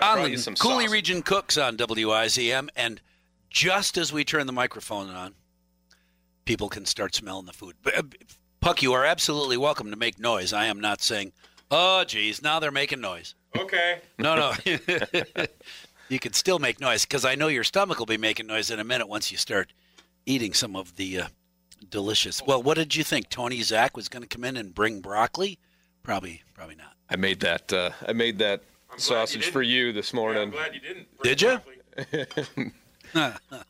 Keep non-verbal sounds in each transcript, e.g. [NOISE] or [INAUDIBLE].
On the some Coulee sauce. Region Cooks on WIZM, and just as we turn the microphone on, people can start smelling the food. Uh, Puck, you are absolutely welcome to make noise. I am not saying, oh, geez, now they're making noise. Okay. No, no. [LAUGHS] [LAUGHS] you can still make noise because I know your stomach will be making noise in a minute once you start eating some of the uh, delicious. Well, what did you think? Tony Zach was going to come in and bring broccoli? Probably, probably not. I made that. Uh, I made that glad you sausage didn't. for you this Yeah, I'm morning. glad you didn't. Did ya? broccoli. [LAUGHS]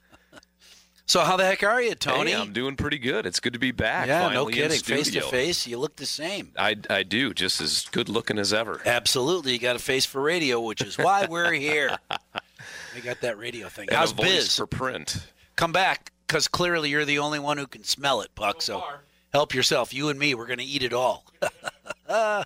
So how the heck are you, Tony? Hey, I'm doing pretty good. It's good to be back. yeah, no kidding. Face to face, you look the same. I, I do, just as good looking as ever. Absolutely, you got a face for radio, which is why we're here. [LAUGHS] I got that radio thing. And How's a voice biz? for print. Come back, because clearly you're the only one who can smell it, Buck. So, far. help yourself. You and me, we're going to eat it all. [LAUGHS]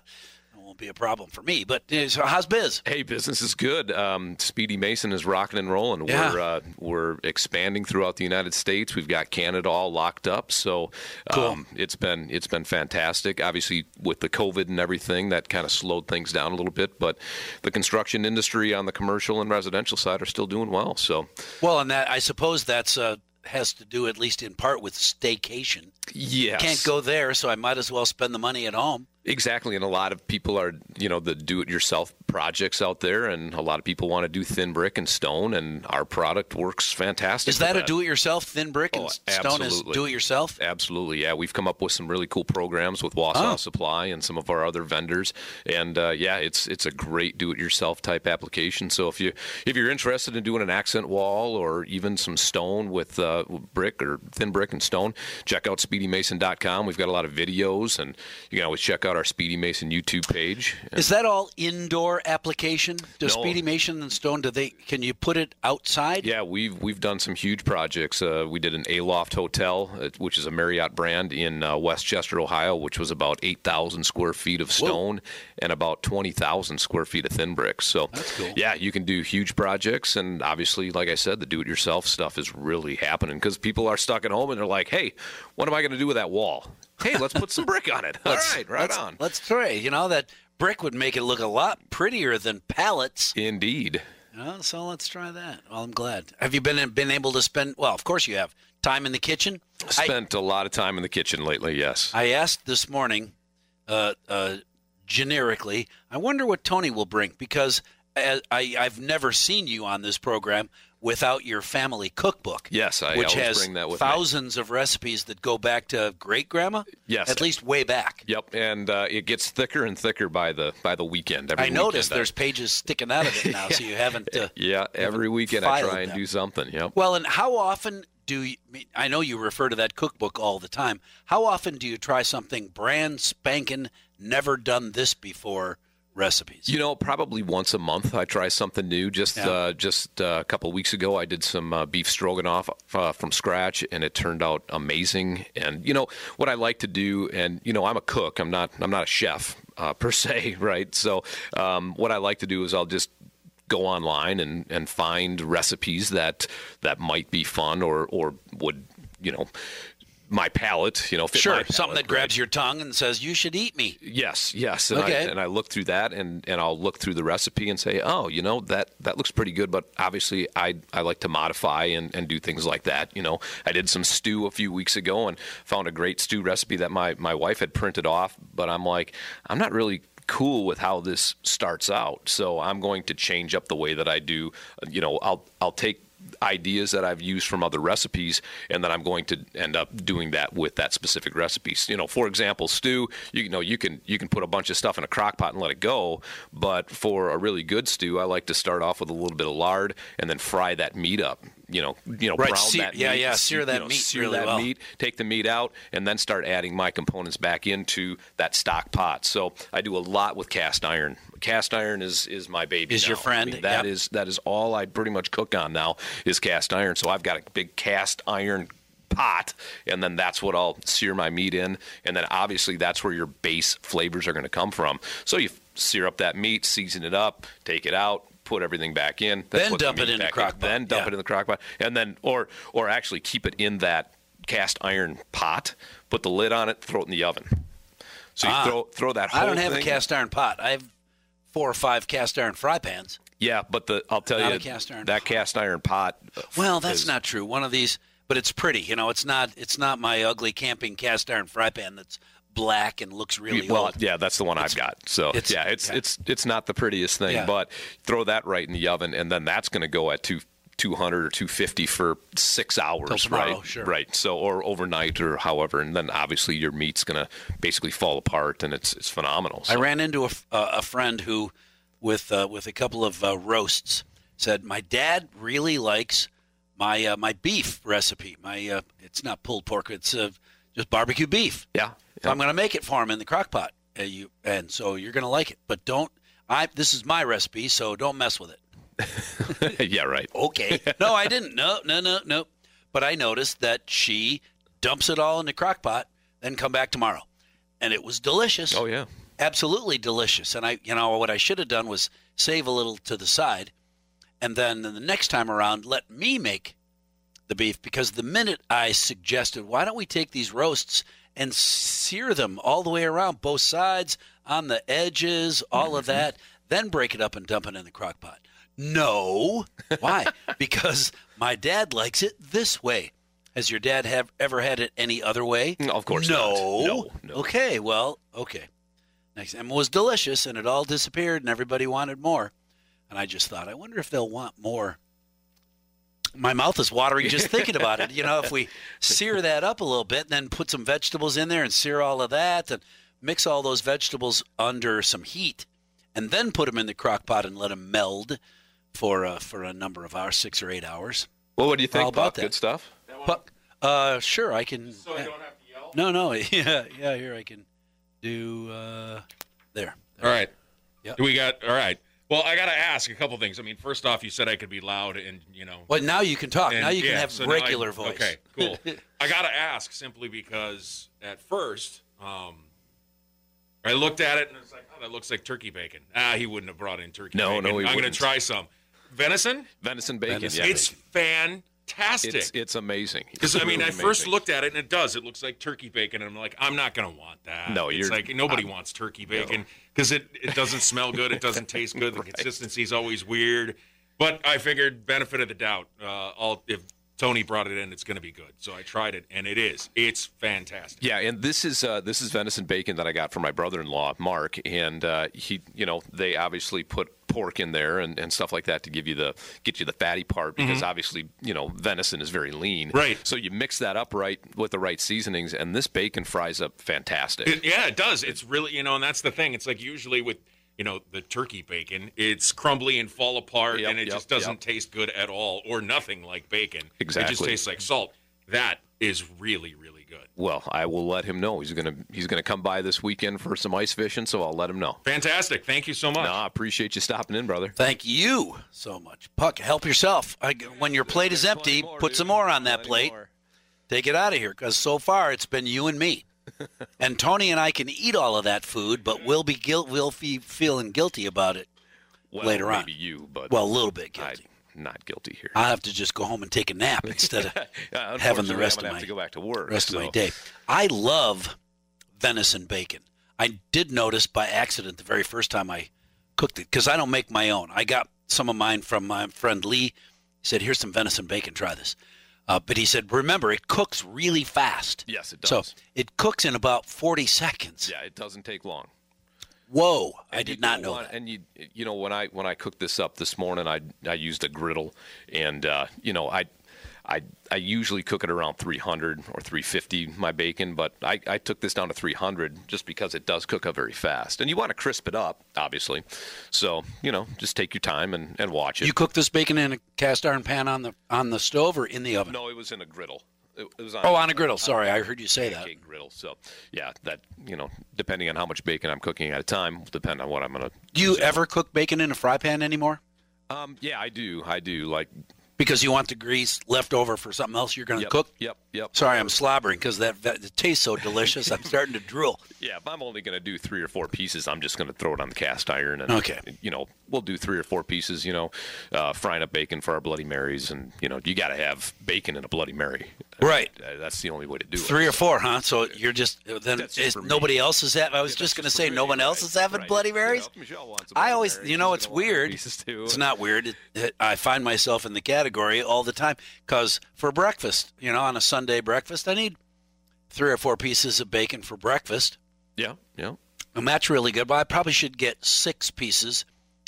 won't be a problem for me. But uh, so how's biz? Hey, business is good. Um, Speedy Mason is rocking and rolling. Yeah. We're uh, we're expanding throughout the United States. We've got Canada all locked up, so um, it's been it's been fantastic. Obviously, with the COVID and everything, that kind of slowed things down a little bit. But the construction industry on the commercial and residential side are still doing well. So Well, and that I suppose that's uh, has to do at least in part with staycation. yes, Can't go there, so I might as well spend the money at home. Exactly, and a lot of people are, you know, the do-it-yourself projects out there, and a lot of people want to do thin brick and stone, and our product works fantastic. Is for that a do-it-yourself thin brick and Oh, stone is absolutely. do-it-yourself? Absolutely, yeah. We've come up with some really cool programs with Wausau Oh. Supply and some of our other vendors, and uh, yeah, it's it's a great do-it-yourself type application. So if you if you're interested in doing an accent wall or even some stone with uh, brick or thin brick and stone, check out SpeedyMason.com. We've got a lot of videos, and you can always check out our Speedy Mason YouTube page. Is that all indoor application? Does No. Speedy Mason and Stone do they can you put it outside? Yeah, we've we've done some huge projects. Uh, we did an Aloft Hotel, uh, which is a Marriott brand in uh, West Chester, Ohio, which was about eight thousand square feet of stone and about twenty thousand square feet of thin bricks. So, cool. yeah, you can do huge projects, and obviously, like I said, the do-it-yourself stuff is really happening because people are stuck at home and they're like, "Hey, what am I going to do with that wall? Hey, let's put some brick on it. All right, right let's, on." Let's try. You know that brick would make it look a lot prettier than pallets. Indeed. Know, so let's try that. Well, I'm glad. Have you been been able to spend? Well, of course you have. Time in the kitchen. Spent a lot of time in the kitchen lately. Yes. I asked this morning, uh, uh, generically. I wonder what Tony will bring because I, I, I've never seen you on this program without your family cookbook. Yes, I which always has bring that with me. thousands of recipes that go back to great grandma. Yes. at least way back. Yep, and uh, it gets thicker and thicker by the by the weekend. Every I noticed there's pages sticking out of it now, [LAUGHS] so you haven't. Uh, [LAUGHS] yeah, every weekend I try and them. do something. Yep. Well, and how often do you? I know you refer to that cookbook all the time. How often do you try something brand spanking, never done this before recipes? You know, probably once a month I try something new. Just Yeah. uh, just uh, a couple of weeks ago, I did some uh, beef stroganoff uh, from scratch, and it turned out amazing. And you know what I like to do, and you know I'm a cook. I'm not I'm not a chef uh, [LAUGHS] per se, right? So um, what I like to do is I'll just go online and, and find recipes that that might be fun or or would you know my palate you know fit sure, my something that grabs right? your tongue and says you should eat me. Yes, yes, and Okay. I and I look through that and, and I'll look through the recipe and say, oh, you know that that looks pretty good, but obviously I I like to modify and, and do things like that. You know, I did some stew a few weeks ago and found a great stew recipe that my my wife had printed off, but I'm like, I'm not really cool with how this starts out, so I'm going to change up the way that I do. You know, I'll I'll take ideas that I've used from other recipes, and then I'm going to end up doing that with that specific recipe. You know, for example, stew. You know, you can you can put a bunch of stuff in a crock pot and let it go, but for a really good stew, I like to start off with a little bit of lard and then fry that meat up. You know, you know, Right, brown sear- that yeah, meat, yeah, yeah, sear you that know, meat sear really that well. meat, take the meat out, and then start adding my components back into that stock pot. So I do a lot with cast iron. Cast iron is is my baby. Is your now. I friend, mean, That yep. is that is all I pretty much cook on now is cast iron. So I've got a big cast iron pot and then that's what I'll sear my meat in and then obviously that's where your base flavors are going to come from. So you sear up that meat, season it up, take it out, put everything back in, Then dump it in the crock pot, then dump yeah. it in the crock pot and then or or actually keep it in that cast iron pot, put the lid on it, throw it in the oven. So you Ah. throw throw that whole I don't have thing, a cast iron pot. I have four or five cast iron fry pans. Yeah, but the I'll tell Not you cast iron that pot. cast iron pot Well, that's is- not true. One of these, but it's pretty. You know, it's not. It's not my ugly camping cast iron fry pan that's black and looks really well, old. yeah, that's the one I've got. So it's- yeah, it's yeah. it's it's not the prettiest thing, Yeah. but throw that right in the oven, and then that's going to go at two. 200 or 250 for six hours, tomorrow, right? sure. Right. So, or overnight or however, and then obviously your meat's going to basically fall apart, and it's it's phenomenal. I ran into a, uh, a friend who, with uh, with a couple of uh, roasts, said my dad really likes my uh, my beef recipe. My uh, it's not pulled pork. It's uh, just barbecue beef. yeah, So I'm going to make it for him in the crock pot. Uh, you and so you're going to like it, but don't. I this is my recipe, so don't mess with it. [LAUGHS] yeah, right. Okay. no, I didn't. No, no, no, no. But I noticed that she dumps it all in the crock pot, then come back tomorrow, and it was delicious. Oh yeah, absolutely delicious. And I, you know, what I should have done was save a little to the side, and then the next time around, let me make the beef because the minute I suggested, why don't we take these roasts and sear them all the way around, both sides, on the edges, all of mm-hmm. that, then break it up and dump it in the crock pot. No. Why? [LAUGHS] because my dad likes it this way. Has your dad have ever had it any other way? No, of course no. not. No, no. Okay, well, okay. Next, and it was delicious, and it all disappeared, and everybody wanted more. And I just thought, I wonder if they'll want more. My mouth is watering just thinking about it. You know, if we [LAUGHS] sear that up a little bit, and then put some vegetables in there and sear all of that, and mix all those vegetables under some heat, and then put them in the crock pot and let them meld for uh, for a number of hours, six or eight hours. Well, what do you How think, about Buck? that? Good stuff. Puck, uh, sure, I can. So I don't have to yell. No, no, [LAUGHS] yeah, yeah. Here I can do uh, there. All right. Yep. We got all right. Well, I got to ask a couple things. I mean, first off, you said I could be loud and you know. Well, now you can talk. and- now you can have so now I- regular voice. Okay, cool. [LAUGHS] I got to ask simply because at first, um, I looked at it and it's like, oh, that looks like turkey bacon. Ah, he wouldn't have brought in turkey. No, bacon. no, he I'm wouldn't. to try some venison. Venison bacon. Venison yeah. It's fantastic. it's it's amazing. Because I mean, I Really first amazing. looked at it and it does. It looks like turkey bacon, and I'm like, I'm not gonna want that. No, it's you're- like nobody wants turkey bacon because it it doesn't smell good. It doesn't [LAUGHS] taste good. The consistency is always weird. But I figured benefit of the doubt. Uh, I'll if Tony brought it in, it's gonna be good. So I tried it, and it is. It's fantastic. Yeah, and this is uh, this is venison bacon that I got from my brother-in-law Mark, and uh, he, you know, they obviously put pork in there and, and stuff like that to give you the get you the fatty part because mm-hmm. obviously you know venison is very lean. Right. So you mix that up right with the right seasonings, and this bacon fries up fantastic. It- yeah, it does. It's really you know, and that's the thing. It's like usually with you know the turkey bacon, it's crumbly and fall apart, Yep, and it yep, just doesn't yep. taste good at all, or nothing like bacon. exactly It just tastes like salt. That is really really. Well, I will let him know. He's gonna he's gonna come by this weekend for some ice fishing, so I'll let him know. Fantastic. Thank you so much. No, I appreciate you stopping in, brother. Thank you so much, Puck. Help yourself. I, when your plate is empty, put some more on that plate. Take it out of here because so far it's been you and me. [LAUGHS] and Tony and I can eat all of that food, but we'll be guilt. We'll be feeling guilty about it. Well, Later on. maybe you, but Well, a little bit I'm guilty. Not guilty here. I'll have to just go home and take a nap instead of [LAUGHS] Uh, having the rest of my to go back to work. rest of my day. I love venison bacon. I did notice by accident the very first time I cooked it because I don't make my own. I got some of mine from my friend Lee. He said, "Here's some venison bacon. Try this." Uh, but he said, "Remember, it cooks really fast." Yes, it So does. it cooks in about 40 seconds. Yeah, it doesn't take long. Whoa! I did not know want- that. And you, you know, when I when I cooked this up this morning, I I used a griddle, and uh, you know, I I I usually cook it around 300 or 350 my bacon, but I, I took this down to 300 just because it does cook up very fast, and you want to crisp it up, obviously. So you know, just take your time and, and watch it. You cook this bacon in a cast iron pan on the on the stove or in the oven? no, it was in a griddle. It, it was on Oh, on a griddle. Sorry, I heard you say that. griddle. So yeah, that you know, depending on how much bacon I'm cooking at a time, will depend on what I'm gonna. Do you ever cook bacon in a fry pan anymore? Um, yeah, I do. I do. Like Because you want the grease left over for something else you're going to yep, cook? Yep, yep. Sorry, I'm slobbering because that, that it tastes so delicious. I'm starting to drool. [LAUGHS] Yeah, if I'm only going to do three or four pieces, I'm just going to throw it on the cast iron, and Okay. you know, we'll do three or four pieces. You know, uh, frying up bacon for our Bloody Marys, and you know, you got to have bacon in a Bloody Mary. Right. Uh, That's the only way to do it. Three or four, huh? So you're just then That's is, nobody else is having. I was Yeah, just going to say me, no one else right, is having right. Bloody You know, Marys. if Michelle wants a I Bloody always, Mary, you know, she's it's weird. Too. It's not weird. It, it, I find myself in the category all the time because for breakfast, you know, on a Sunday breakfast, I need three or four pieces of bacon for breakfast. Yeah, yeah. And that's really good. But I probably should get six pieces,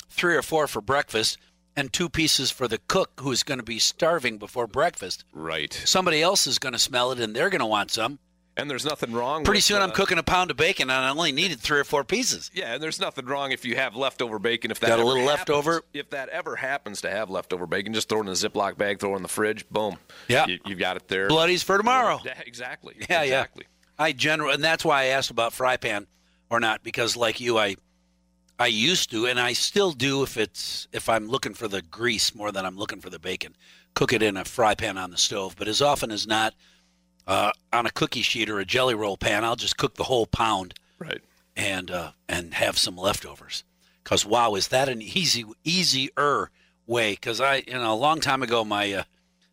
three or four for breakfast, and two pieces for the cook who's going to be starving before breakfast. Right. Somebody else is going to smell it and they're going to want some. And there's nothing wrong. Pretty soon I'm uh, cooking a pound of bacon and I only needed three or four pieces. Yeah, and there's nothing wrong if you have leftover bacon. If that Got a ever little happens- leftover? if that ever happens to have leftover bacon, just throw it in a Ziploc bag, throw it in the fridge, boom. Yeah. you, you've got it there. Bloodies for tomorrow. Yeah, exactly. Yeah, exactly. yeah. I general, and that's why I asked about fry pan or not because, like you, I I used to, and I still do if it's if I'm looking for the grease more than I'm looking for the bacon, cook it in a fry pan on the stove. But as often as not, uh, on a cookie sheet or a jelly roll pan, I'll just cook the whole pound Right. and uh, and have some leftovers. Cause wow, is that an easy easier way? Because I, you know, a long time ago, my uh,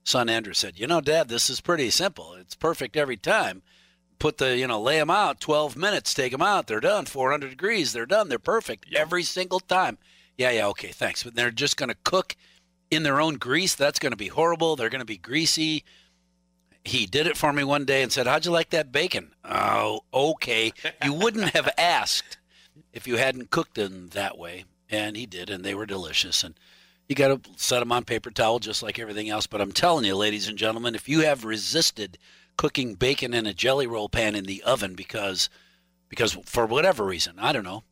son Andrew said, you know, Dad, this is pretty simple. It's perfect every time. Put the, you know, lay them out, twelve minutes, take them out, they're done. Four hundred degrees, they're done. They're perfect every single time. Yeah, yeah, okay, thanks. But they're just going to cook in their own grease. That's going to be horrible. They're going to be greasy he did it for me one day and said, "How'd you like that bacon?" Oh, okay. You wouldn't have [LAUGHS] asked if you hadn't cooked them that way, and he did, and they were delicious. And you got to set them on paper towel just like everything else. But I'm telling you, ladies and gentlemen, if you have resisted cooking bacon in a jelly roll pan in the oven because because for whatever reason, I don't know,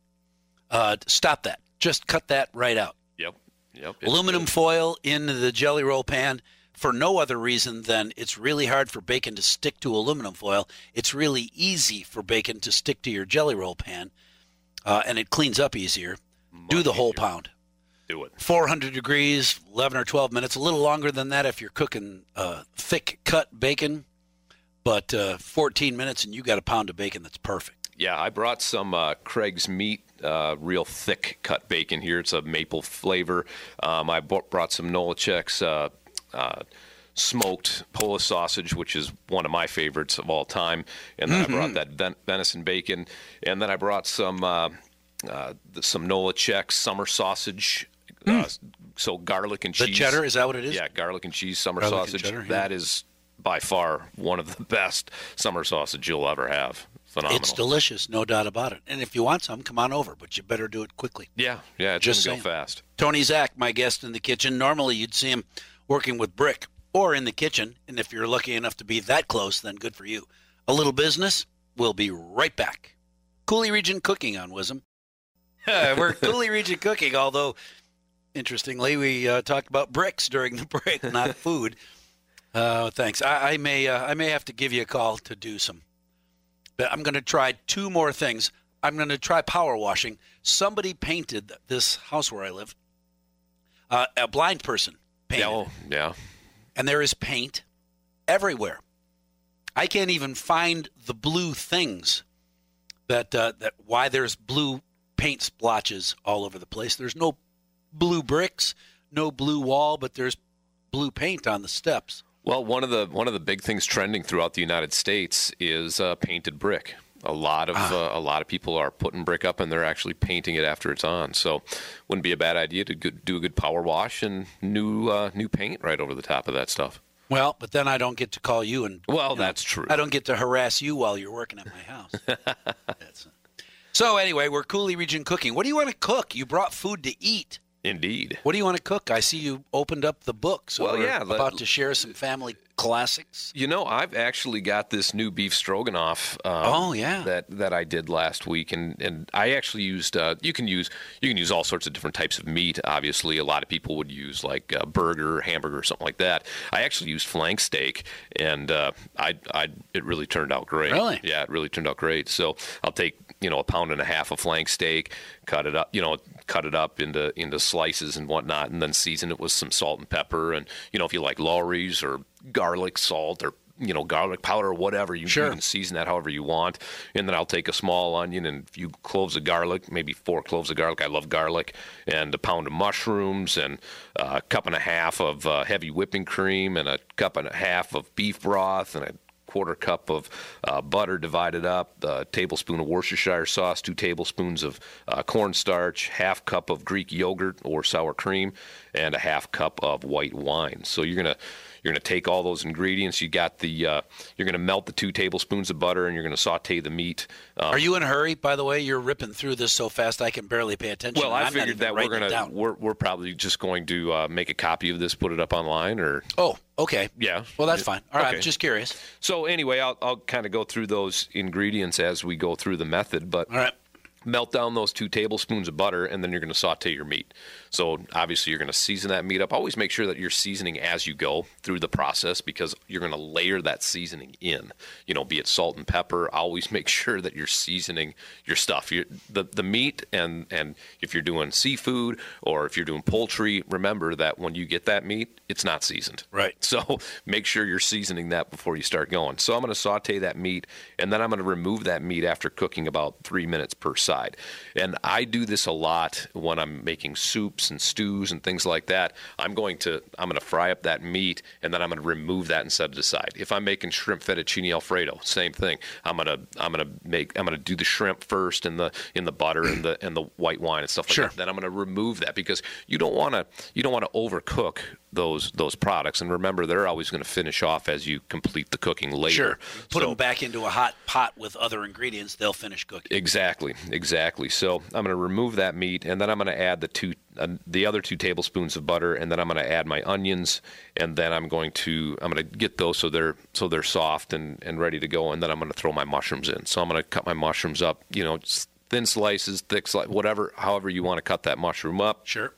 uh, stop that. Just cut that right out Yep. Yep. Aluminum foil in the jelly roll pan for no other reason than it's really hard for bacon to stick to aluminum foil. It's really easy for bacon to stick to your jelly roll pan, uh, and it cleans up easier. Do the whole easier. pound. Do it. 400 degrees, 11 or 12 minutes. A little longer than that if you're cooking uh, thick cut bacon, but uh, 14 minutes and you got a pound of bacon that's perfect. Yeah, I brought some uh, Craig's meat, uh, real thick cut bacon here. It's a maple flavor. Um, I brought some Nolechek's uh, uh, smoked Polish sausage, which is one of my favorites of all time. And then I brought that ven- venison bacon. And then I brought some uh, uh, some Nolachek summer sausage. Uh, so garlic and cheese. The cheddar, is that what it is? Yeah, garlic and cheese summer Garlic sausage. cheddar, yeah. That is by far one of the [LAUGHS] best summer sausage you'll ever have. Phenomenal. It's delicious, no doubt about it. And if you want some, come on over, but you better do it quickly. Yeah, yeah, it's Just go fast. Tony Zach, my guest in the kitchen. Normally, you'd see him working with brick or in the kitchen. And if you're lucky enough to be that close, then good for you. A little business. We'll be right back. Coulee Region Cooking on WIZM. [LAUGHS] We're [LAUGHS] Coulee Region Cooking, although, interestingly, we uh, talked about bricks during the break, not food. Uh, thanks. I, I may uh, I may have to give you a call to do some. But I'm going to try two more things. I'm going to try power washing. Somebody painted this house where I live. Uh, a blind person painted, Yeah, oh, yeah. and there is paint everywhere. I can't even find the blue things that uh, that why there's blue paint splotches all over the place. There's no blue bricks, no blue wall, but there's blue paint on the steps. Well, one of the one of the big things trending throughout the United States is uh, painted brick. A lot of Ah. uh, a lot of people are putting brick up and they're actually painting it after it's on. So, wouldn't be a bad idea to do a good power wash and new uh, new paint right over the top of that stuff. Well, but then I don't get to call you and Well, you know, that's true. I don't get to harass you while you're working at my house. [LAUGHS] That's- so anyway, we're Coulee Region Cooking. What do you want to cook? You brought food to eat. Indeed. What do you want to cook? I see you opened up the book. So Well, we're yeah, let- about to share some family classics. You know, I've actually got this new beef stroganoff. Um, Oh, yeah. that that I did last week, and and I actually used. Uh, you can use you can use all sorts of different types of meat. Obviously, a lot of people would use like uh, burger, hamburger, something like that. I actually used flank steak, and uh, I I it really turned out great. Really? Yeah, it really turned out great. So I'll take you know a pound and a half of flank steak, cut it up, you know, cut it up into into slices and whatnot, and then season it with some salt and pepper, and you know if you like Lawry's or garlic salt or you know garlic powder or whatever you, Sure. you can season that however you want. And then i'll take a small onion and a few cloves of garlic maybe four cloves of garlic. I love garlic. And a pound of mushrooms and a cup and a half of uh, heavy whipping cream and a cup and a half of beef broth and a quarter cup of uh, butter divided up, a tablespoon of Worcestershire sauce, two tablespoons of uh, cornstarch, half cup of Greek yogurt or sour cream, and a half cup of white wine. So you're gonna you're gonna take all those ingredients. You got the uh, you're gonna melt the two tablespoons of butter, and you're gonna saute the meat. Um, Are you in a hurry? By the way, you're ripping through this so fast I can barely pay attention. well, I I'm figured that we're gonna we're, we're probably just going to uh, make a copy of this, put it up online, or Oh, okay. Yeah. Well, that's fine. All right. Okay. I'm just curious. so. Anyway, I'll I'll kind of go through those ingredients as we go through the method, but All right. Melt down those two tablespoons of butter and then you're going to saute your meat so obviously you're going to season that meat up always make sure that you're seasoning as you go through the process because you're going to layer that seasoning in you know be it salt and pepper always make [LAUGHS] sure that you're seasoning your stuff you the, the meat and and if you're doing seafood or if you're doing poultry remember that when you get that meat it's not seasoned Right. [LAUGHS] so make sure you're seasoning that before you start going. So I'm going to saute that meat, and then I'm going to remove that meat after cooking about three minutes per side. And I do this a lot when I'm making soups and stews and things like that. I'm going to I'm going to fry up that meat, and then I'm going to remove that and set it aside. If I'm making shrimp fettuccine alfredo, same thing. I'm gonna I'm gonna make I'm gonna do the shrimp first in the in the butter and the and the white wine and stuff like Sure. that. Then I'm going to remove that because you don't want to you don't want to overcook those those products. And remember, they're always going to finish off as you complete the cooking later. Sure. Put So- them back into a hot pot with other ingredients. They'll finish cooking. Exactly, exactly. So I'm going to remove that meat, and then I'm going to add the two, uh, the other two tablespoons of butter, and then I'm going to add my onions, and then I'm going to, I'm going to get those so they're so they're soft and and ready to go, and then I'm going to throw my mushrooms in. So I'm going to cut my mushrooms up, you know, thin slices, thick slices, whatever, however you want to cut that mushroom up Sure.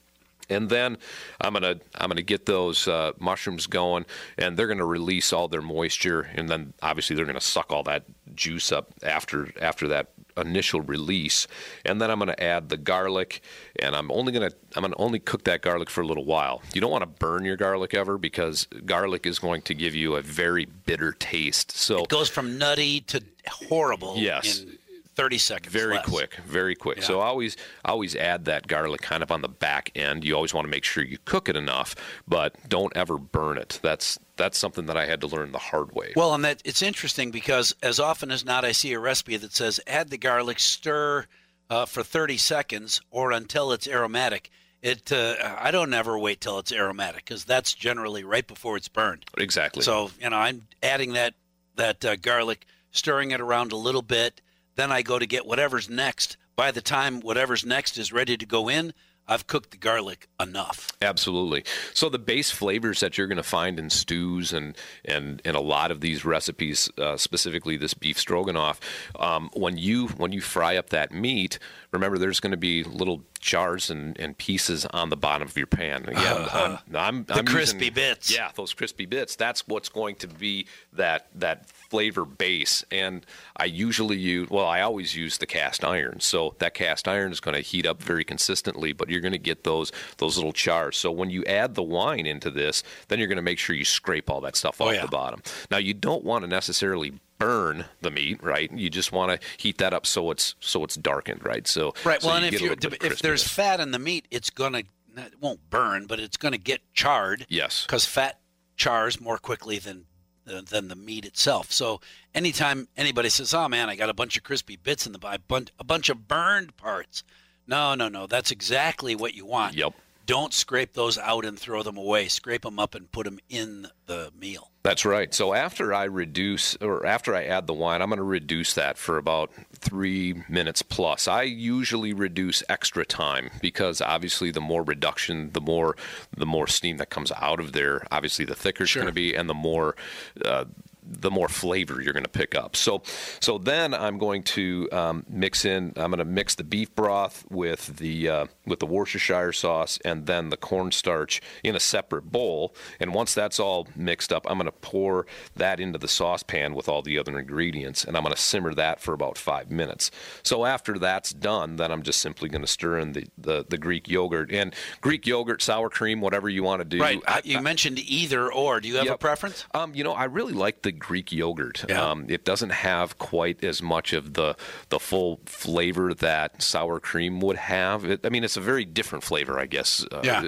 And then I'm gonna I'm gonna get those uh, mushrooms going, and they're gonna release all their moisture, and then obviously they're gonna suck all that juice up after after that initial release, and then I'm gonna add the garlic, and I'm only gonna I'm gonna only cook that garlic for a little while. You don't want to burn your garlic ever because garlic is going to give you a very bitter taste. So It goes from nutty to horrible Yes. in 30 seconds. very less. quick, very quick. So always always add that garlic kind of on the back end. You always want to make sure you cook it enough, but don't ever burn it. That's that's something that I had to learn the hard way. Well, and that it's interesting because as often as not, I see a recipe that says add the garlic, stir uh, for 30 seconds or until it's aromatic. It uh, I don't ever wait till it's aromatic because that's generally right before it's burned. exactly. So you know, I'm adding that that uh, garlic, stirring it around a little bit. Then I go to get whatever's next. By the time whatever's next is ready to go in, I've cooked the garlic enough. Absolutely. So the base flavors that you're going to find in stews and and and a lot of these recipes, uh, specifically this beef stroganoff, um, when you when you fry up that meat, remember there's going to be little jars and, and pieces on the bottom of your pan. Again, I'm, I'm, The I'm crispy using- bits. Yeah, those crispy bits. That's what's going to be that that flavor base. And I usually use well, I always use the cast iron. So that cast iron is going to heat up very consistently, but you're going to get those those little chars. So when you add the wine into this, then you're going to make sure you scrape all that stuff Oh, off yeah. the bottom. Now you don't want to necessarily burn the meat, right? You just want to heat that up so it's so it's darkened, right? So Right. so well, and if you little bit of if there's fat in the meat, it's gonna it won't burn, but it's gonna get charred. Yes. Because fat chars more quickly than than the meat itself. So anytime anybody says, "Oh man, I got a bunch of crispy bits in the a bunch a bunch of burned parts," no, no, no, that's exactly what you want. Yep. Don't scrape those out and throw them away. Scrape them up and put them in the meal. That's right. So after I reduce or after I add the wine, I'm going to reduce that for about three minutes plus. I usually reduce extra time because obviously the more reduction, the more the more steam that comes out of there. Obviously, the thicker it's Sure. going to be, and the more. Uh, the more flavor you're going to pick up. So, so then I'm going to um, mix in. I'm going to mix the beef broth with the uh, with the Worcestershire sauce and then the cornstarch in a separate bowl. And once that's all mixed up, I'm going to pour that into the saucepan with all the other ingredients, and I'm going to simmer that for about five minutes. So after that's done, then I'm just simply going to stir in the, the the Greek yogurt and Greek yogurt, sour cream, whatever you want to do. Right. I- you mentioned either or. Do you have a preference? Um, you know, I really like the Greek yogurt. Yeah. Um, it doesn't have quite as much of the the full flavor that sour cream would have. It, I mean, it's a very different flavor, I guess. Uh, Yeah.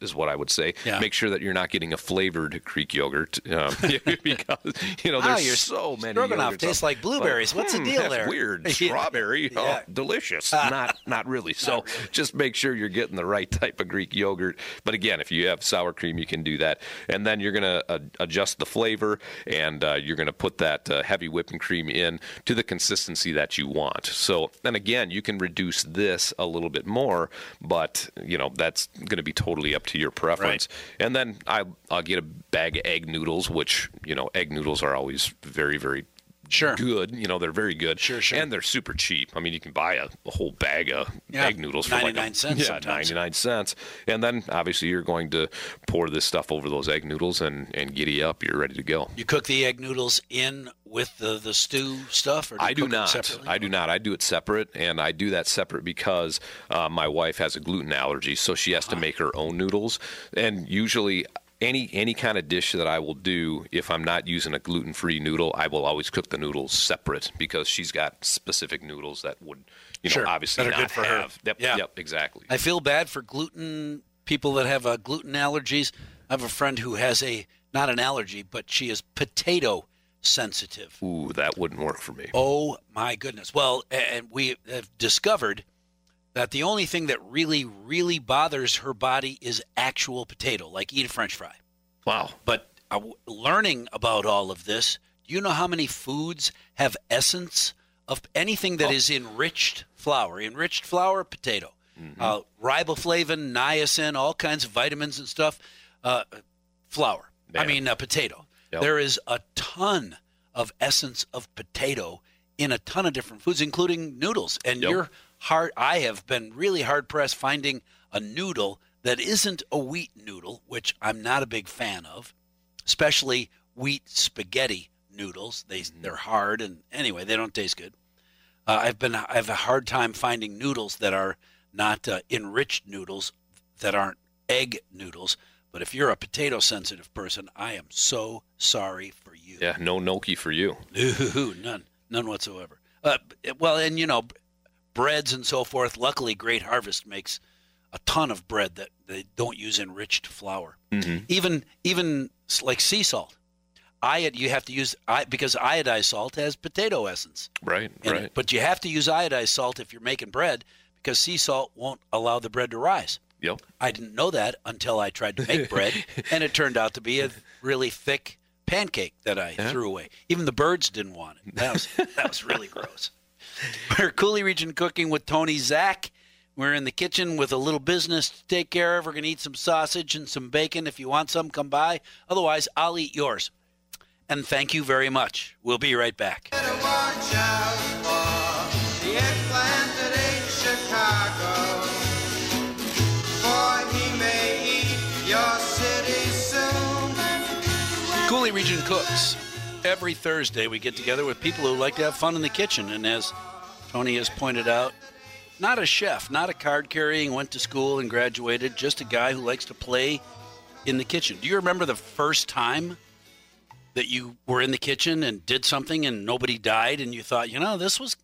is what I would say. Yeah. Make sure that you're not getting a flavored Greek yogurt um, [LAUGHS] [LAUGHS] because you know Ah, there's your so many. stroganoff tastes like blueberries. What's the hmm, deal that's there? Weird. [LAUGHS] Strawberry. Yeah. Oh, delicious. not not really. So just make sure you're getting the right type of Greek yogurt. But again, if you have sour cream, you can do that. And then you're going to uh, adjust the flavor, and uh, you're going to put that uh, heavy whipping cream in to the consistency that you want. So and again, you can reduce this a little bit more, but you know that's going to be totally up to your preference. And then I, I'll get a bag of egg noodles, which you know egg noodles are always very very Sure. good. You know, they're very good. Sure, sure. And they're super cheap. I mean, you can buy a, a whole bag of Yeah, egg noodles for like 99 a, cents Yeah, sometimes. 99 cents. And then obviously you're going to pour this stuff over those egg noodles and, and giddy up. You're ready to go. You cook the egg noodles in with the, the stew stuff? Or do I do not. I do not. I do it separate, and I do that separate because uh, my wife has a gluten allergy, so she has to make her own noodles. And usually, any any kind of dish that I will do, if I'm not using a gluten free noodle, I will always cook the noodles separate because she's got specific noodles that would, you know, Sure. obviously That are not good for her. Yep. Yeah. Yep. Exactly. I feel bad for gluten people that have uh, gluten allergies. I have a friend who has a not an allergy, but she is potato sensitive. Ooh, that wouldn't work for me. Oh my goodness! Well, and we have discovered that the only thing that really, really bothers her body is actual potato, like eat a French fry. Wow. But uh, learning about all of this, do you know how many foods have essence of anything that is enriched flour? Enriched flour, potato. Uh, riboflavin, niacin, all kinds of vitamins and stuff. Uh, flour. I mean, uh, potato. Yep. There is a ton of essence of potato in a ton of different foods, including noodles. And Yep. you're hard. I have been really hard pressed finding a noodle that isn't a wheat noodle, which I'm not a big fan of, especially wheat spaghetti noodles. They they're hard and anyway they don't taste good. Uh, I've been I have a hard time finding noodles that are not uh, enriched noodles that aren't egg noodles. But if you're a potato sensitive person, I am so sorry for you. Yeah. No gnocchi for you. [LAUGHS] No, none, none whatsoever. Uh, well, and you know, breads and so forth. Luckily, Great Harvest makes a ton of bread that they don't use enriched flour. Mm-hmm. Even even like sea salt, iod you have to use I, because iodized salt has potato essence. Right. right. it. But you have to use iodized salt if you're making bread because sea salt won't allow the bread to rise. Yep. I didn't know that until I tried to make bread, [LAUGHS] and it turned out to be a really thick pancake that I threw away. Even the birds didn't want it. That was that was really [LAUGHS] gross. [LAUGHS] We're Coulee Region Cooking with Tony Zach. We're in the kitchen with a little business to take care of. We're going to eat some sausage and some bacon. If you want some, come by. Otherwise, I'll eat yours. And thank you very much. We'll be right back. Coulee Region Cooks. Every Thursday, we get together with people who like to have fun in the kitchen. And as Tony has pointed out, not a chef, not a card carrying, went to school and graduated, just a guy who likes to play in the kitchen. Do you remember the first time that you were in the kitchen and did something and nobody died and you thought, you know, this was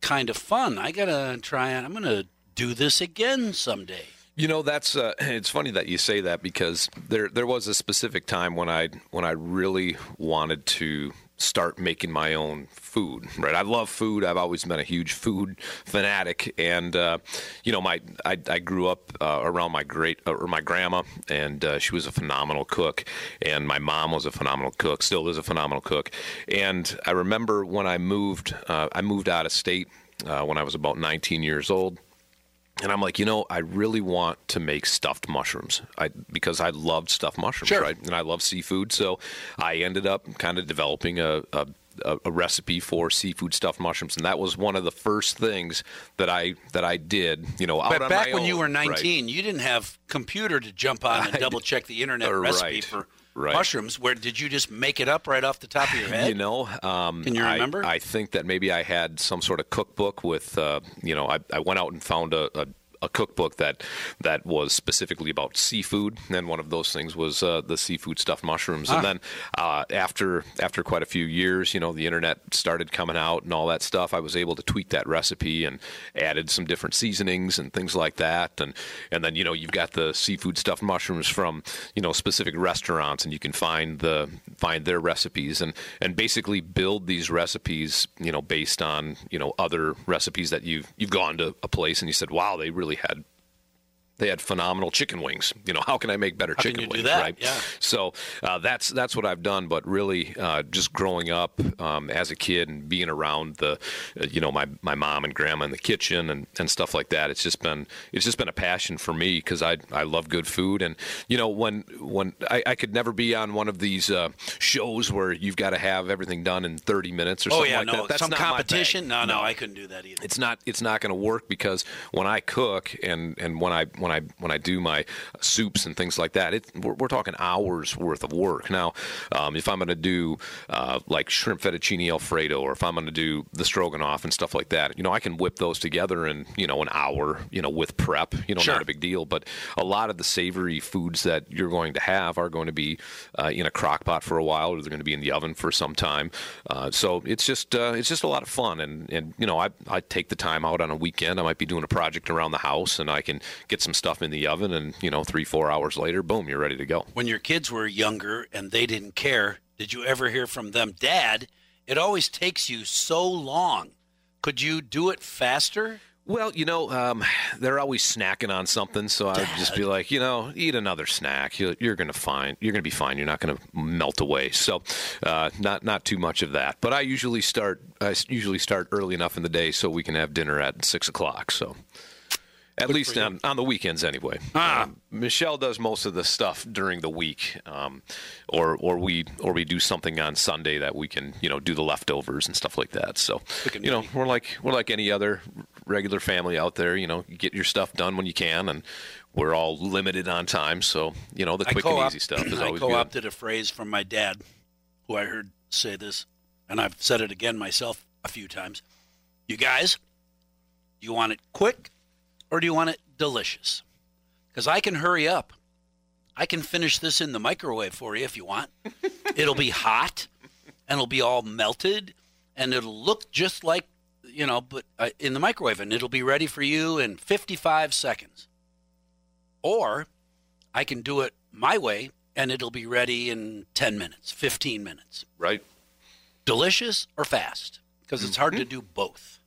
kind of fun. I got to try it. I'm going to do this again someday. You know, that's uh, [CLEARS THROAT] it's funny that you say that because there there was a specific time when I when I really wanted to start making my own food. Right, I love food. I've always been a huge food fanatic, and uh, you know, my I, I grew up uh, around my great or my grandma, and uh, she was a phenomenal cook, and my mom was a phenomenal cook, still is a phenomenal cook, and I remember when I moved, uh, I moved out of state uh, when I was about 19 years old. And I'm like, you know, I really want to make stuffed mushrooms. I because I loved stuffed mushrooms, Sure. right? And I love seafood, so I ended up kind of developing a, a a recipe for seafood stuffed mushrooms, and that was one of the first things that I that I did. You know, out But back when you own, were right. 19, you didn't have computer to jump on and [LAUGHS] I- double check the internet recipe right, for right. mushrooms. Where did you just make it up right off the top of your [SIGHS] head? You know, um, Can you I- remember? I, think that maybe I had some sort of cookbook with, uh, you know, I, I went out and found a, a, a cookbook that that was specifically about seafood, and one of those things was uh, the seafood stuffed mushrooms. Ah. And then uh, after after quite a few years, you know, the internet started coming out and all that stuff. I was able to tweak that recipe and added some different seasonings and things like that. And and then you know you've got the seafood stuffed mushrooms from you know specific restaurants, and you can find the find their recipes and and basically build these recipes you know based on you know other recipes that you've you've gone to a place and you said wow they really had they had phenomenal chicken wings. You know, how can I make better How chicken wings? that? Right. Yeah. So uh, that's that's what I've done. But really, uh, just growing up um, as a kid and being around the, uh, you know, my, my mom and grandma in the kitchen and, and stuff like that. It's just been it's just been a passion for me because I I love good food and you know when when I, I could never be on one of these uh, shows where you've got to have everything done in 30 minutes or oh something yeah, like no, that. That's some not my bag. competition. No, no, I couldn't do that either. it's not it's not going to work because when I cook and and when I when I when I do my soups and things like that, it we're, we're talking hours worth of work. Now, um, if I'm going to do uh, like shrimp fettuccine alfredo, or if I'm going to do the stroganoff and stuff like that, you know, I can whip those together in you know an hour, you know, with prep, you know, Sure. not a big deal. But a lot of the savory foods that you're going to have are going to be uh, in a crock pot for a while, or they're going to be in the oven for some time. Uh, so it's just uh, it's just a lot of fun, and and you know I I take the time out on a weekend. I might be doing a project around the house, and I can get some stuff in the oven, and you know three four hours later, boom, you're ready to go. when your kids were younger and they didn't care, did you ever hear from them, Dad? It always takes you so long. Could you do it faster? Well, you know, um, they're always snacking on something, so I would just be like, you know, eat another snack. You're, you're gonna find you're gonna be fine. You're not gonna melt away. So, uh, not not too much of that. But I usually start I usually start early enough in the day so we can have dinner at six o'clock. So. At least on, on the weekends, anyway. Ah. Um, Michelle does most of the stuff during the week, um, or or we or we do something on Sunday that we can you know do the leftovers and stuff like that. So you know we're like we're like any other regular family out there. You know, you get your stuff done when you can, and we're all limited on time. So you know, the quick and easy stuff is I always good. co-opted a phrase from my dad, who I heard say this, and I've said it again myself a few times. You guys, you want it quick or do you want it delicious? Because I can hurry up. I can finish this in the microwave for you if you want. [LAUGHS] it'll be hot, and it'll be all melted, and it'll look just like you know, but uh, in the microwave, and it'll be ready for you in 55 seconds. Or I can do it my way and it'll be ready in 10 minutes, 15 minutes. Right? Delicious or fast? Because it's hard to do both.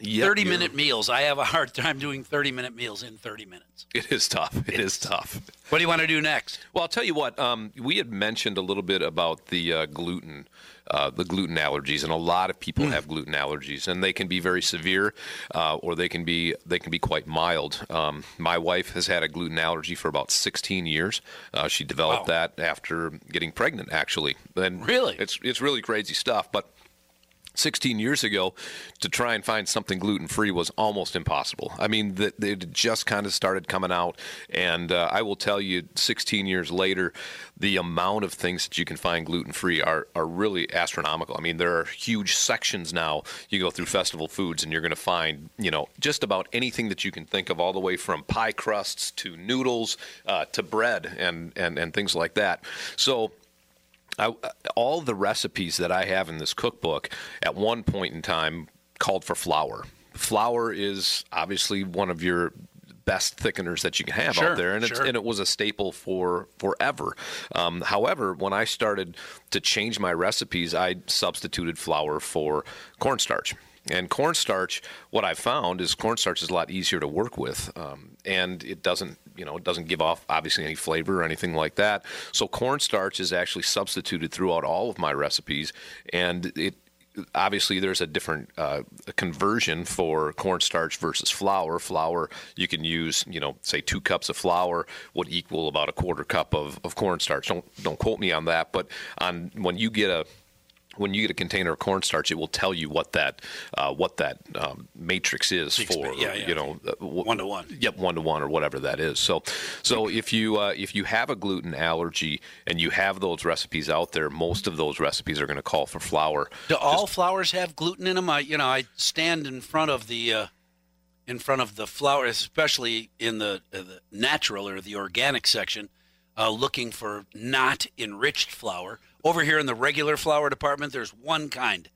Yep, 30 minute meals. I have a hard time doing 30 minute meals in 30 minutes. It is tough. It is tough. What do you want to do next? Well, I'll tell you what. Um, we had mentioned a little bit about the uh, gluten, uh, the gluten allergies, and a lot of people have gluten allergies, and they can be very severe, uh, or they can be they can be quite mild. Um, my wife has had a gluten allergy for about 16 years. Uh, she developed Wow. that after getting pregnant, actually. And Really? it's it's really crazy stuff, but. 16 years ago, to try and find something gluten free was almost impossible. I mean, they had just kind of started coming out, and uh, I will tell you, 16 years later, the amount of things that you can find gluten free are, are really astronomical. I mean, there are huge sections now. You go through festival foods, and you're going to find, you know, just about anything that you can think of, all the way from pie crusts to noodles uh, to bread and, and, and things like that. So, I, all the recipes that I have in this cookbook at one point in time called for flour. Flour is obviously one of your best thickeners that you can have Sure, out there, and, it's, sure. and it was a staple for forever. Um, however, when I started to change my recipes, I substituted flour for cornstarch. And cornstarch, what I found is cornstarch is a lot easier to work with, um, and it doesn't, you know, it doesn't give off obviously any flavor or anything like that. So cornstarch is actually substituted throughout all of my recipes, and it obviously there's a different uh, conversion for cornstarch versus flour. Flour you can use, you know, say two cups of flour would equal about a quarter cup of, of cornstarch. Don't don't quote me on that, but on when you get a when you get a container of cornstarch, it will tell you what that uh, what that um, matrix is for. yeah, yeah. You know, uh, One to one. Yep, one to one or whatever that is. So, so if you uh, if you have a gluten allergy and you have those recipes out there, most of those recipes are going to call for flour. Do all flours have gluten in them? I, you know, I stand in front of the, uh, in front of the flour, especially in the, uh, the natural or the organic section, uh, looking for not enriched flour. Over here in the regular flour department, there's one kind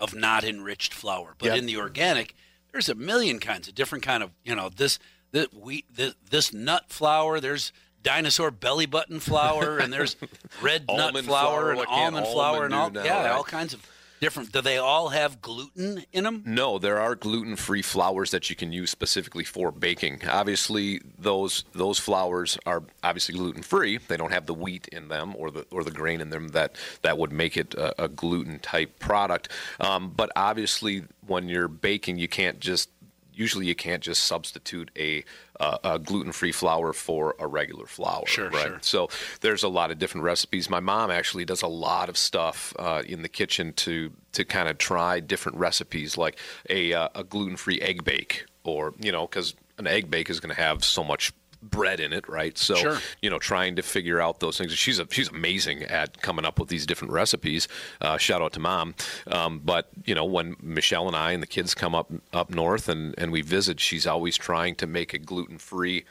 of not enriched flour, but Yeah. in the organic, there's a million kinds of different kind of, you know, this, this wheat, this, this nut flour. There's dinosaur belly button flour, and there's [LAUGHS] red nut Almond flour, flour, and can't almond flour, and all, now, yeah, right? all kinds of different. Do they all have gluten in them? No, there are gluten-free flours that you can use specifically for baking. Obviously, those those flours are obviously gluten-free. They don't have the wheat in them or the or the grain in them that that would make it a, a gluten-type product. Um, but obviously, when you're baking, you can't just usually you can't just substitute a, uh, a gluten-free flour for a regular flour. Sure, right? sure. So there's a lot of different recipes. My mom actually does a lot of stuff uh, in the kitchen to to kind of try different recipes, like a uh, a gluten-free egg bake, or you know, because an egg bake is going to have so much bread in it, right? So Sure. you know, trying to figure out those things. She's a, she's amazing at coming up with these different recipes. Uh, shout out to mom. Um, but you know, when Michelle and I and the kids come up up north and and we visit, she's always trying to make a gluten-free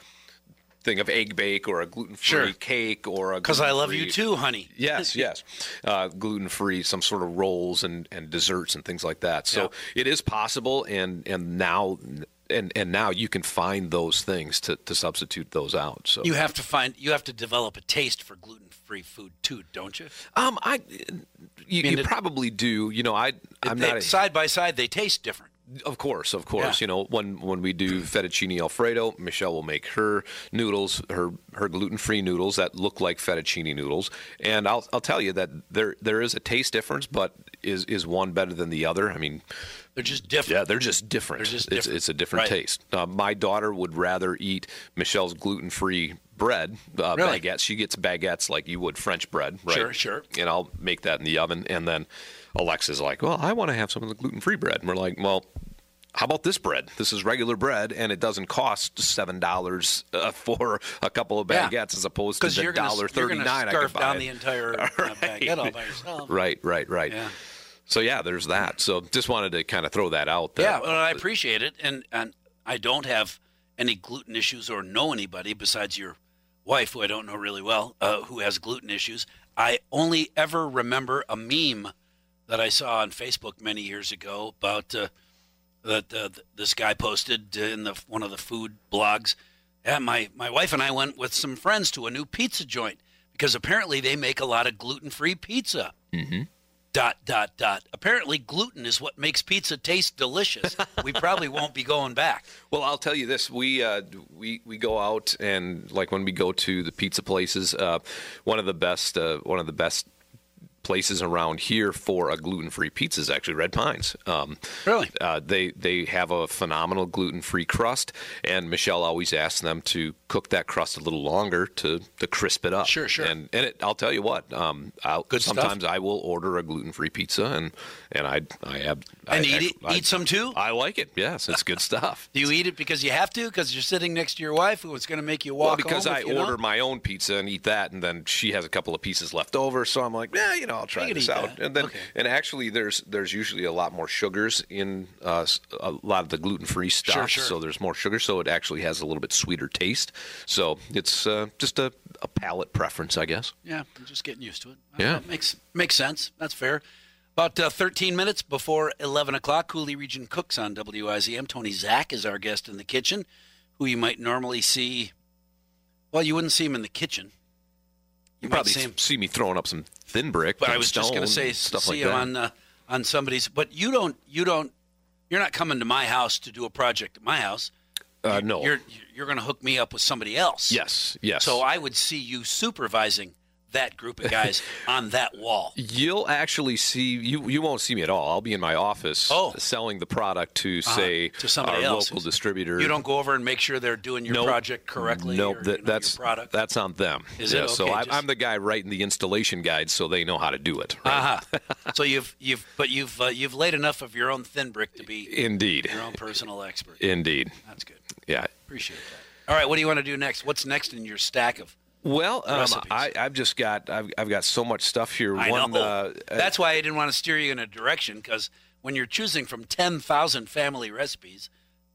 thing of egg bake or a gluten-free Sure. cake or a Because I love you too, honey. [LAUGHS] Yes, yes. Uh, gluten free, some sort of rolls and, and desserts and things like that. So it is possible, and and now and and now you can find those things to, to substitute those out. So You have to find. You have to develop a taste for gluten-free food too, don't you? um, I you, mean, you it- probably do. You know, I I'm They- not a, side by side, they taste different. Of course, of course. Yeah. You know, when when we do fettuccine alfredo, Michelle will make her noodles, her her gluten free noodles that look like fettuccine noodles, and I'll I'll tell you that there there is a taste difference, but is is one better than the other? I mean, They're just different. yeah, they're just different. They're just it's, different. it's a different Right. taste. Uh, my daughter would rather eat Michelle's gluten free bread uh, Really? baguettes. She gets baguettes like you would French bread, right? Sure, sure. And I'll make that in the oven, and then Alexa's like, "Well, I want to have some of the gluten free bread," and we're like, "Well." How about this bread? This is regular bread, and it doesn't cost seven dollars uh, [LAUGHS] for a couple of Yeah. baguettes, as opposed to the dollar thirty gonna. I could buy down it. the entire uh, [LAUGHS] baguette all by yourself. Right, right, right. Yeah. So yeah, there's that. So just wanted to kind of throw that out there. Yeah, well, I appreciate it, and and I don't have any gluten issues or know anybody besides your wife, who I don't know really well, uh, who has gluten issues. I only ever remember a meme that I saw on Facebook many years ago about uh, that uh, this guy posted in the one of the food blogs. Yeah, my my wife and I went with some friends to a new pizza joint because apparently they make a lot of gluten-free pizza dot dot dot. Apparently, gluten is what makes pizza taste delicious. we probably [LAUGHS] won't be going back. Well, I'll tell you this: we uh, we we go out and like when we go to the pizza places, uh, one of the best uh, one of the best places around here for a gluten-free pizza is actually Red Pines. Um, Really? uh, they they have a phenomenal gluten-free crust, and Michelle always asks them to cook that crust a little longer to to crisp it up. Sure, sure. And and it, I'll tell you what, um, I'll, Good stuff. sometimes I will order a gluten-free pizza, and and I I have And I, eat it, I- eat some too. I like it. Yes, it's good stuff. [LAUGHS] Do you eat it because you have to? Because you're sitting next to your wife, who is going to make you walk. Well, because I if you don't? order my own pizza and eat that, and then she has a couple of pieces left over, so I'm like, yeah, you know, I'll try this out. that. And then, Okay. and actually, there's there's usually a lot more sugars in uh, a lot of the gluten free stuff, Sure, sure. so there's more sugar, so it actually has a little bit sweeter taste. So it's uh, just a, a palate preference, I guess. Yeah, I'm just getting used to it. Yeah. That makes makes sense. That's fair. About uh, 13 minutes before 11 o'clock, Coulee Region Cooks on WIZM. Tony Zach is our guest in the kitchen, who you might normally see. Well, you wouldn't see him in the kitchen. You probably see him- see me throwing up some thin brick. But I was just going to say, stuff see like him on uh, on somebody's. But you don't. You don't. You're not coming to my house to do a project at my house. uh, no. You're you're going to hook me up with somebody else. yes. Yes. So I would see you supervising that group of guys [LAUGHS] on that wall. You'll actually see you. You won't see me at all. I'll be in my office Oh. selling the product to say to somebody our else. local distributor. You don't go over and make sure they're doing your Nope. project correctly. Nope, or, that, you know, that's product. that's on them. Is yeah, it? Okay, I'm, just- I'm the guy writing the installation guide, so they know how to do it. right? Uh-huh. [LAUGHS] so you've you've but you've uh, you've laid enough of your own thin brick to be Indeed, your own personal expert. indeed. That's good. Yeah. Appreciate that. All right, what do you want to do next? What's next in your stack of? Well, um, I, I've just got I've, I've got so much stuff here. I One, know. Uh, That's why I didn't want to steer you in a direction because when you're choosing from ten thousand family recipes,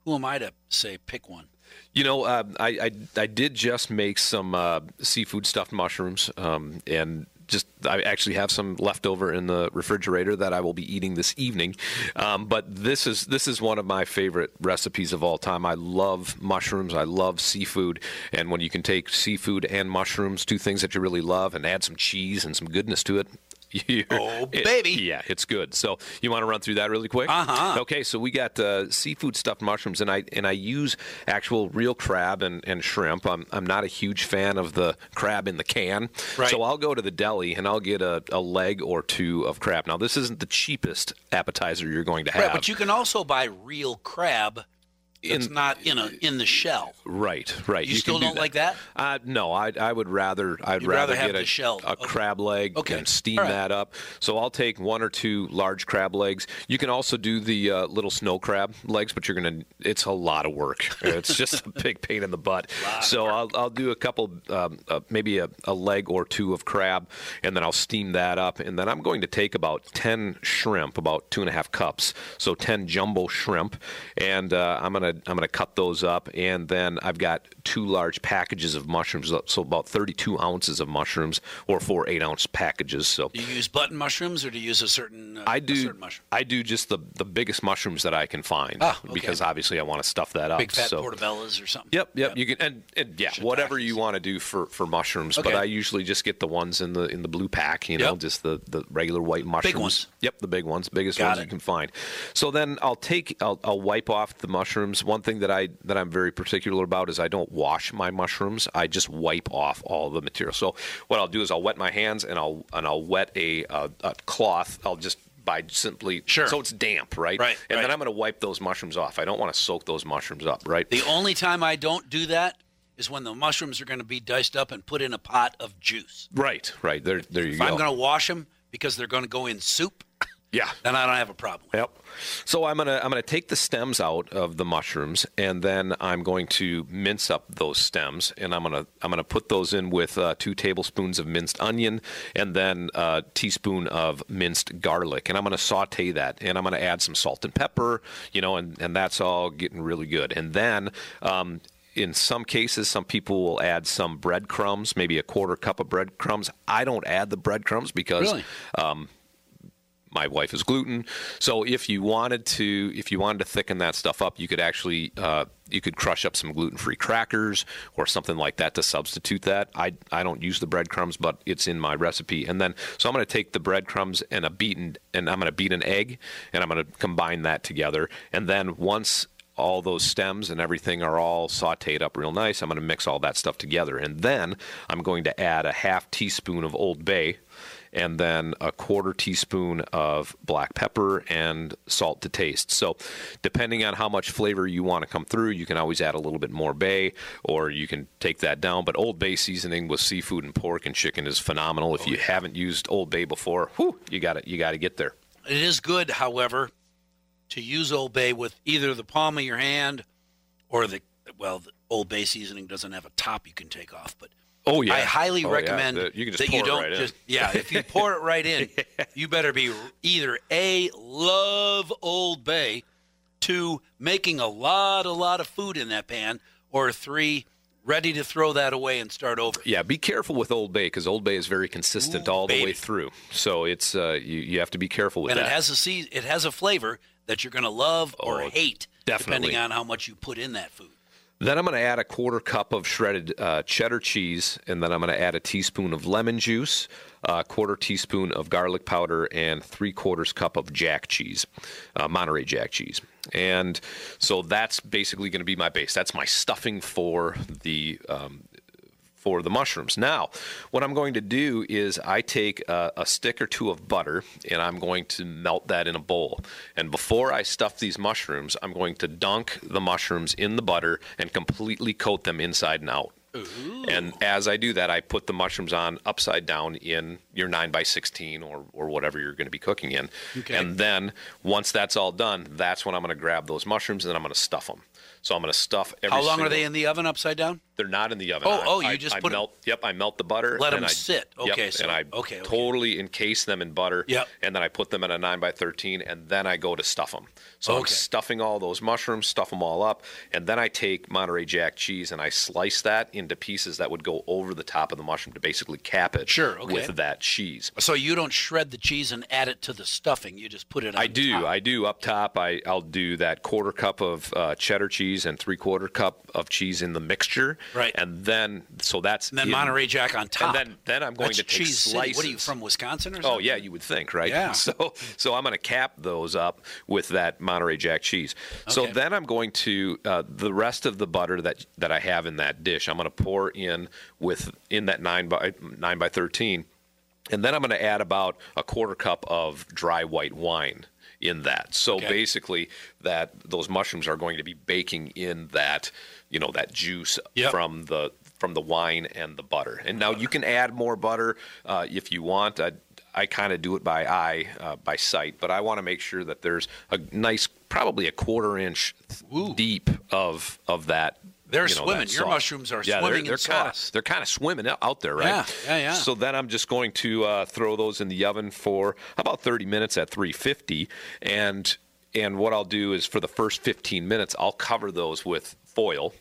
who am I to say pick one? You know, uh, I, I I did just make some uh, seafood stuffed mushrooms, um, and just I actually have some left over in the refrigerator that I will be eating this evening. Um, but this is this is one of my favorite recipes of all time. I love mushrooms. I love seafood, and when you can take seafood and mushrooms, two things that you really love, and add some cheese and some goodness to it. [LAUGHS] Oh, it- baby. yeah, it's good. So you want to run through that really quick? Uh-huh. Okay, so we got uh, seafood stuffed mushrooms, and I and I use actual real crab and, and shrimp. I'm I'm not a huge fan of the crab in the can, Right. so I'll go to the deli and I'll get a, a leg or two of crab. Now this isn't the cheapest appetizer you're going to have. Right, but you can also buy real crab. It's In- not in a in the shell. Right, right. You, can still do don't like that? Uh, no, I, I would rather I'd You'd rather rather, have get a, shell. a Okay. crab leg Okay. and steam right. that up. So I'll take one or two large crab legs. You can also do the uh, little snow crab legs, but you're gonna it's a lot of work. It's just a [LAUGHS] big pain in the butt. So I'll I'll do a couple um, uh, maybe a, a leg or two of crab, and then I'll steam that up, and then I'm going to take about ten shrimp, about two and a half cups, so ten jumbo shrimp, and uh, I'm gonna I'm gonna cut those up, and then I've got two large packages of mushrooms, so about 32 ounces of mushrooms, or four eight ounce packages. So Do you use button mushrooms or do you use a certain? Uh, I do certain mushroom? I do just the the biggest mushrooms that I can find Ah, okay. because obviously I want to stuff that up. Big fat so. portobellas or something. Yep, yep. You can and, and yeah, whatever you want to do for, for mushrooms. But I usually just get the ones in the in the blue pack. You know, Yep. just the, the regular white mushrooms. Big ones. Yep, the big ones, biggest Got ones it. you can find. So then I'll take I'll, I'll wipe off the mushrooms. One thing that I that I'm very particular about is I don't wash my mushrooms. I just wipe off all the material. So what I'll do is I'll wet my hands and I'll and I'll wet a a, a cloth. I'll just by simply Sure. so it's damp, right? Right, And right. then I'm going to wipe those mushrooms off. I don't want to soak those mushrooms up, right? The only time I don't do that is when the mushrooms are going to be diced up and put in a pot of juice. Right, right. There, there you If go. I'm going to wash them because they're going to go in soup, yeah. then I don't have a problem. Yep. So I'm gonna I'm gonna take the stems out of the mushrooms, and then I'm going to mince up those stems, and I'm gonna I'm gonna put those in with uh, two tablespoons of minced onion, and then a teaspoon of minced garlic, and I'm gonna saute that, and I'm gonna add some salt and pepper, you know, and and that's all getting really good, and then. Um, in some cases, some people will add some breadcrumbs, maybe a quarter cup of breadcrumbs. I don't add the breadcrumbs because Really? My wife is gluten. So if you wanted to, if you wanted to thicken that stuff up, you could actually uh, you could crush up some gluten-free crackers or something like that to substitute that. I I don't use the breadcrumbs, but it's in my recipe. And then so I'm going to take the breadcrumbs and a beaten and I'm going to beat an egg and I'm going to combine that together. And then once all those stems and everything are all sauteed up real nice. I'm going to mix all that stuff together. And then I'm going to add a half teaspoon of Old Bay and then a quarter teaspoon of black pepper and salt to taste. So, depending on how much flavor you want to come through, you can always add a little bit more bay or you can take that down. But Old Bay seasoning with seafood and pork and chicken is phenomenal. If oh, you haven't used Old Bay before, whew, you got to you got to get there. It is good, however, to use Old Bay with either the palm of your hand or the well, the Old Bay seasoning doesn't have a top you can take off, but Oh yeah. I highly Oh, yeah. recommend The- you can just that you don't right in. just yeah. [LAUGHS] If you pour it right in, you better be either a love Old Bay, two making a lot a lot of food in that pan, or three ready to throw that away and start over. Yeah, be careful with Old Bay because Old Bay is very consistent Ooh, all the way through. So it's uh, you you have to be careful with and that. And it has a sea, it has a flavor that you're going to love or Oh, hate definitely. depending on how much you put in that food. Then I'm going to add a quarter cup of shredded uh, cheddar cheese, and then I'm going to add a teaspoon of lemon juice, a quarter teaspoon of garlic powder, and three quarters cup of jack cheese, uh, Monterey Jack cheese. And so that's basically going to be my base. That's my stuffing for the um, for the mushrooms. Now, what I'm going to do is I take a, a, stick or two of butter and I'm going to melt that in a bowl. And before I stuff these mushrooms, I'm going to dunk the mushrooms in the butter and completely coat them inside and out. Ooh. And as I do that, I put the mushrooms on upside down in your 9 by 16 or, or whatever you're going to be cooking in. Okay. And then once that's all done, that's when I'm going to grab those mushrooms and then I'm going to stuff them. So I'm going to stuff every How long are they in the oven upside down? They're not in the oven. Oh, I- oh, you I- just I put melt. Yep, I melt the butter. Let them I- sit. yep, Okay, so- and I okay, okay. totally encase them in butter. Yep. and then I put them in a nine by thirteen, and then I go to stuff them. So I'm Okay. stuffing all those mushrooms, stuff them all up, and then I take Monterey Jack cheese and I slice that into pieces that would go over the top of the mushroom to basically cap it. Sure, okay. With that cheese. So you don't shred the cheese and add it to the stuffing. You just put it on I do. top. I do. Up top, I, I'll do that quarter cup of uh, cheddar cheese and three quarter cup of cheese in the mixture. Right. And then, so that's And then in- Monterey Jack on top. And then, then I'm going That's to take cheese slices. City. What are you from Wisconsin or something? Oh yeah, you would think, right? Yeah. [LAUGHS] So so I'm going to cap those up with that Monterey Jack cheese. So Okay. then I'm going to uh, the rest of the butter that that I have in that dish. I'm going to pour in with in that nine by nine by thirteen, and then I'm going to add about a quarter cup of dry white wine in that. So Okay. basically, that those mushrooms are going to be baking in that you know that juice Yep. from the from the wine and the butter. And now you can add more butter uh, if you want. I, I kind of do it by eye, uh, by sight, but I want to make sure that there's a nice, probably a quarter inch deep of of that. They're you know, swimming. Your mushrooms are yeah, swimming in they're, they're kinda, sauce. They're kind of swimming out- out there, right? Yeah, yeah, yeah. So then I'm just going to uh, throw those in the oven for about 30 minutes at 350, and and what I'll do is for the first 15 minutes I'll cover those with foil,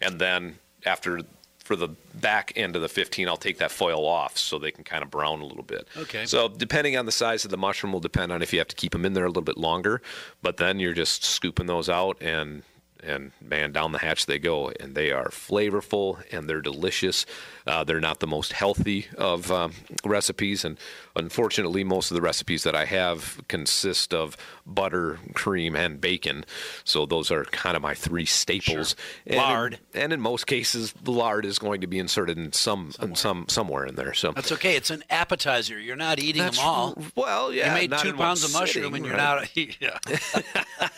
and then after for the back end of the 15 I'll take that foil off so they can kind of brown a little bit. Okay. So depending on the size of the mushroom will depend on if you have to keep them in there a little bit longer, but then you're just scooping those out and and man, down the hatch they go, and they are flavorful and they're delicious. Uh, they're not the most healthy of um, recipes, and unfortunately, most of the recipes that I have consist of butter, cream, and bacon. So those are kind of my three staples. And in- Lard. and in most cases, the lard is going to be inserted in some in some somewhere in there. So That's okay. It's an appetizer. You're not eating That's them all. Well, yeah, you made two pounds of mushroom sitting, and you're right? not. [LAUGHS] Yeah.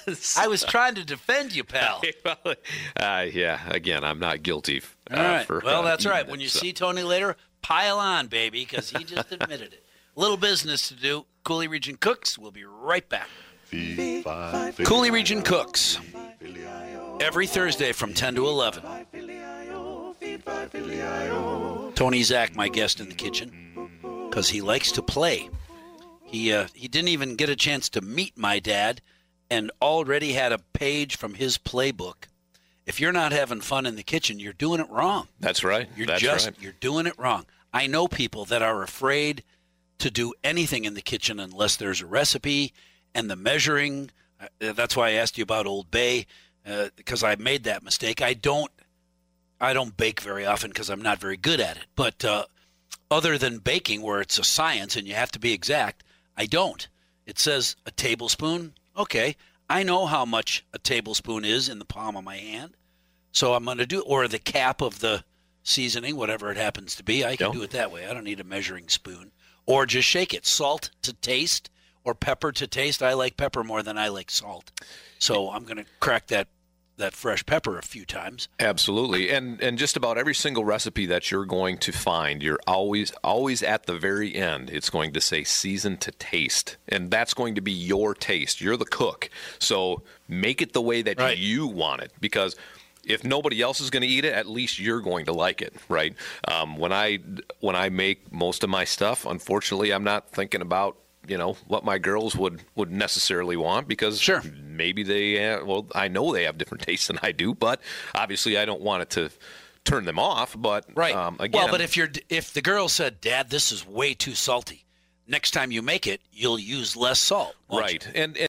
[LAUGHS] I was trying to defend you, pal. [LAUGHS] uh, yeah, again, I'm not guilty. Uh, All right. For, well, that's right. it, When you so. see Tony later, pile on, baby, because he just [LAUGHS] admitted it. Little business to do. Coulee Region Cooks. We'll be right back. Coulee Region Cooks. Every Thursday from 10 to 11. Tony Zach, my guest in the kitchen, because he likes to play. He uh, he didn't even get a chance to meet my dad, and already had a page from his playbook. If you're not having fun in the kitchen, you're doing it wrong. That's right. You're that's just right. you're doing it wrong. I know people that are afraid to do anything in the kitchen unless there's a recipe and the measuring. Uh, that's why I asked you about Old Bay because I made that mistake. I don't I don't bake very often because I'm not very good at it. But uh, other than baking, where it's a science and you have to be exact, I don't. It says a tablespoon. Okay, I know how much a tablespoon is in the palm of my hand, so I'm going to do or the cap of the seasoning, whatever it happens to be. I can Yeah. do it that way. I don't need a measuring spoon, or just shake it. Salt to taste or pepper to taste. I like pepper more than I like salt, so I'm going to crack that that fresh pepper a few times. Absolutely, and and just about every single recipe that you're going to find, you're always always at the very end. It's going to say season to taste, and that's going to be your taste. You're the cook, so make it the way that Right. you want it because. If nobody else is going to eat it, at least you're going to like it, right? Um, when I when I make most of my stuff, unfortunately, I'm not thinking about you know what my girls would would necessarily want because Sure. maybe they uh, well i know they have different [LAUGHS] tastes than i do but obviously i don't want it to turn them off but Right. um, again well, but if you're if the girl said, "Dad, this is way too salty," next time you make it, you'll use less salt. right and, and